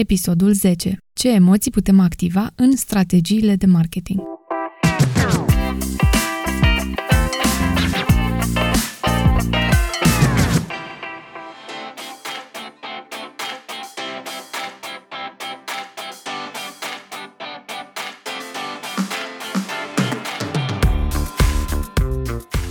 Episodul 10. Ce emoții putem activa în strategiile de marketing?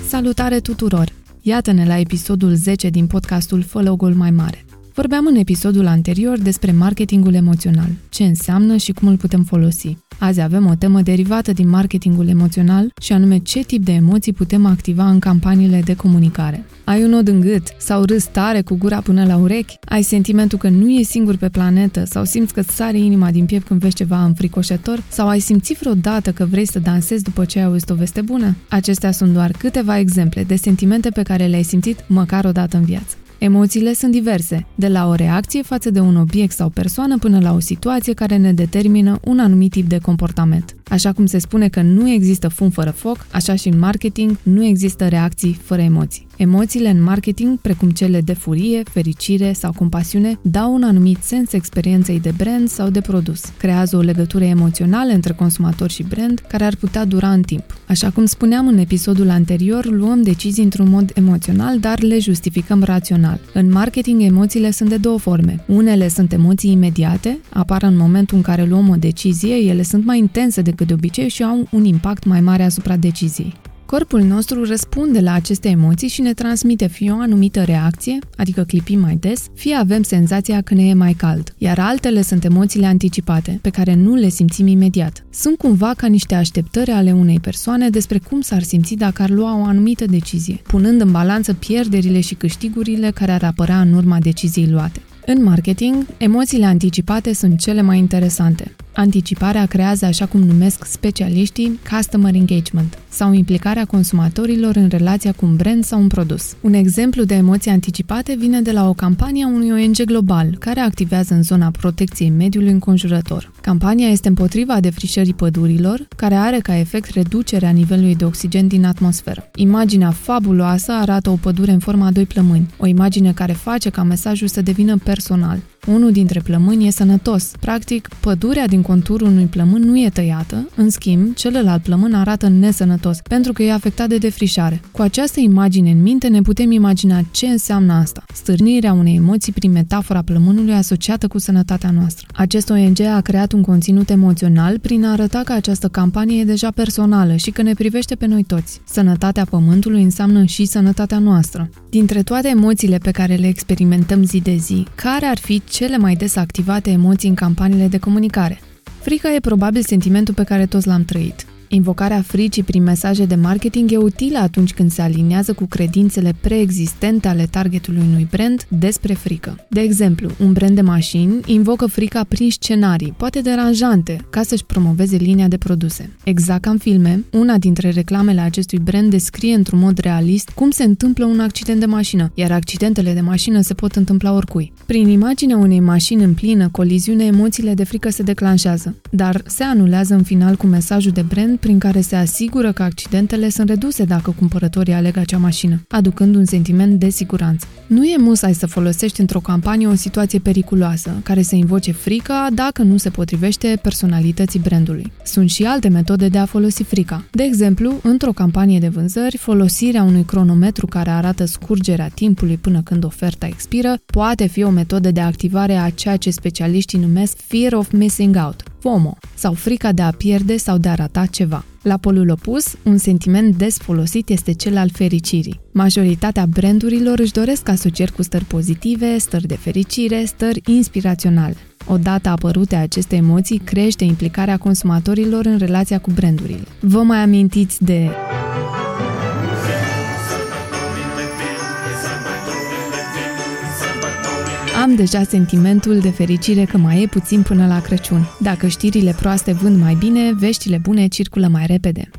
Salutare tuturor! Iată-ne la episodul 10 din podcastul Fă logul mai mare. Vorbeam în episodul anterior despre marketingul emoțional, ce înseamnă și cum îl putem folosi. Azi avem o temă derivată din marketingul emoțional și anume ce tip de emoții putem activa în campaniile de comunicare. Ai un nod în gât sau râs tare cu gura până la urechi? Ai sentimentul că nu e singur pe planetă sau simți că sare inima din piept când vezi ceva înfricoșător? Sau ai simțit vreodată că vrei să dansezi după ce ai auzit o veste bună? Acestea sunt doar câteva exemple de sentimente pe care le-ai simțit măcar o dată în viață. Emoțiile sunt diverse, de la o reacție față de un obiect sau persoană până la o situație care ne determină un anumit tip de comportament. Așa cum se spune că nu există fum fără foc, așa și în marketing nu există reacții fără emoții. Emoțiile în marketing, precum cele de furie, fericire sau compasiune, dau un anumit sens experienței de brand sau de produs. Creează o legătură emoțională între consumator și brand care ar putea dura în timp. Așa cum spuneam în episodul anterior, luăm decizii într-un mod emoțional, dar le justificăm rațional. În marketing, emoțiile sunt de două forme. Unele sunt emoții imediate, apar în momentul în care luăm o decizie, ele sunt mai intense decât de obicei și au un impact mai mare asupra deciziei. Corpul nostru răspunde la aceste emoții și ne transmite fie o anumită reacție, adică clipim mai des, fie avem senzația că ne e mai cald, iar altele sunt emoțiile anticipate, pe care nu le simțim imediat. Sunt cumva ca niște așteptări ale unei persoane despre cum s-ar simți dacă ar lua o anumită decizie, punând în balanță pierderile și câștigurile care ar apărea în urma deciziei luate. În marketing, emoțiile anticipate sunt cele mai interesante. Anticiparea creează, așa cum numesc specialiștii, customer engagement sau implicarea consumatorilor în relația cu un brand sau un produs. Un exemplu de emoții anticipate vine de la o campanie a unui ONG global care activează în zona protecției mediului înconjurător. Campania este împotriva defrișării pădurilor, care are ca efect reducerea nivelului de oxigen din atmosferă. Imaginea fabuloasă arată o pădure în forma a doi plămâni, o imagine care face ca mesajul să devină personal. Unul dintre plămâni e sănătos. Practic, pădurea din conturul unui plămân nu e tăiată, în schimb, celălalt plămân arată nesănătos, pentru că e afectat de defrișare. Cu această imagine în minte ne putem imagina ce înseamnă asta, stârnirea unei emoții prin metafora plămânului asociată cu sănătatea noastră. Acest ONG a creat un conținut emoțional prin a arăta că această campanie e deja personală și că ne privește pe noi toți. Sănătatea pământului înseamnă și sănătatea noastră. Dintre toate emoțiile pe care le experimentăm zi de zi, care ar fi cele mai des activate emoții în campaniile de comunicare? Frica e probabil sentimentul pe care toți l-am trăit. Invocarea fricii prin mesaje de marketing e utilă atunci când se aliniază cu credințele preexistente ale targetului unui brand despre frică. De exemplu, un brand de mașini invocă frica prin scenarii, poate deranjante, ca să-și promoveze linia de produse. Exact ca în filme, una dintre reclamele acestui brand descrie într-un mod realist cum se întâmplă un accident de mașină, iar accidentele de mașină se pot întâmpla oricui. Prin imaginea unei mașini în plină coliziune, emoțiile de frică se declanșează, dar se anulează în final cu mesajul de brand prin care se asigură că accidentele sunt reduse dacă cumpărătorii aleg acea mașină, aducând un sentiment de siguranță. Nu e musai să folosești într-o campanie o situație periculoasă, care să invoce frica dacă nu se potrivește personalității brandului. Sunt și alte metode de a folosi frica. De exemplu, într-o campanie de vânzări, folosirea unui cronometru care arată scurgerea timpului până când oferta expiră poate fi o metodă de activare a ceea ce specialiștii numesc fear of missing out, FOMO, sau frica de a pierde sau de a rata ceva. La polul opus, un sentiment des folosit este cel al fericirii. Majoritatea brandurilor își doresc asocieri cu stări pozitive, stări de fericire, stări inspiraționale. Odată apărute aceste emoții, crește implicarea consumatorilor în relația cu brandurile. Vă mai amintiți de Am deja sentimentul de fericire că mai e puțin până la Crăciun. Dacă știrile proaste vând mai bine, veștile bune circulă mai repede.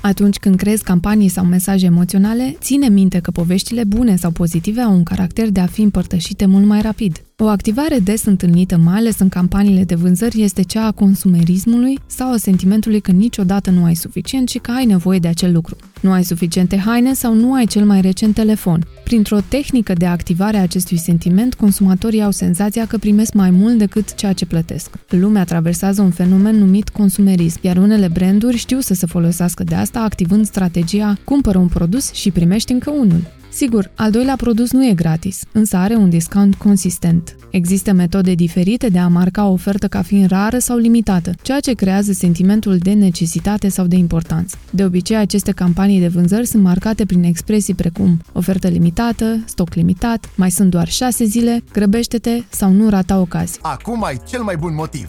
Atunci când creezi campanii sau mesaje emoționale, ține minte că poveștile bune sau pozitive au un caracter de a fi împărtășite mult mai rapid. O activare des întâlnită, mai ales în campaniile de vânzări, este cea a consumerismului sau a sentimentului că niciodată nu ai suficient și că ai nevoie de acel lucru. Nu ai suficiente haine sau nu ai cel mai recent telefon. Printr-o tehnică de activare a acestui sentiment, consumatorii au senzația că primesc mai mult decât ceea ce plătesc. Lumea traversează un fenomen numit consumerism, iar unele branduri știu să se folosească de asta activând strategia cumpără un produs și primești încă unul. Sigur, al doilea produs nu e gratis, însă are un discount consistent. Există metode diferite de a marca o ofertă ca fiind rară sau limitată, ceea ce creează sentimentul de necesitate sau de importanță. De obicei, aceste campanii de vânzări sunt marcate prin expresii precum ofertă limitată, stoc limitat, mai sunt doar 6 zile, grăbește-te sau nu rata ocazii. Acum ai cel mai bun motiv.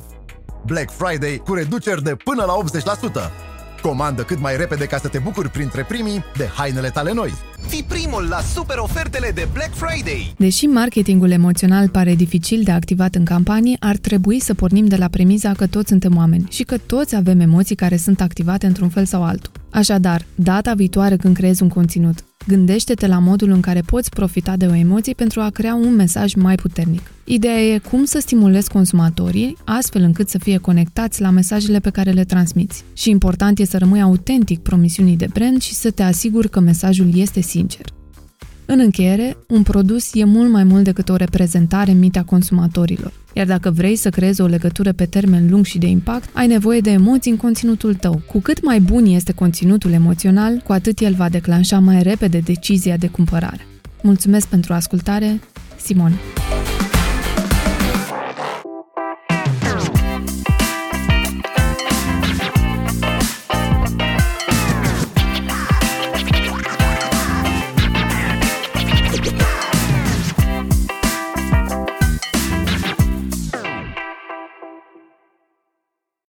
Black Friday cu reduceri de până la 80%. Comandă cât mai repede ca să te bucuri printre primii de hainele tale noi. Fii primul la super ofertele de Black Friday! Deși marketingul emoțional pare dificil de activat în campanii, ar trebui să pornim de la premiza că toți suntem oameni și că toți avem emoții care sunt activate într-un fel sau altul. Așadar, data viitoare când creezi un conținut, Gândește-te la modul în care poți profita de o emoție pentru a crea un mesaj mai puternic. Ideea e cum să stimulezi consumatorii astfel încât să fie conectați la mesajele pe care le transmiți. Și important e să rămâi autentic promisiunii de brand și să te asiguri că mesajul este sincer. În încheiere, un produs e mult mai mult decât o reprezentare în mintea consumatorilor. Iar dacă vrei să creezi o legătură pe termen lung și de impact, ai nevoie de emoții în conținutul tău. Cu cât mai bun este conținutul emoțional, cu atât el va declanșa mai repede decizia de cumpărare. Mulțumesc pentru ascultare, Simone.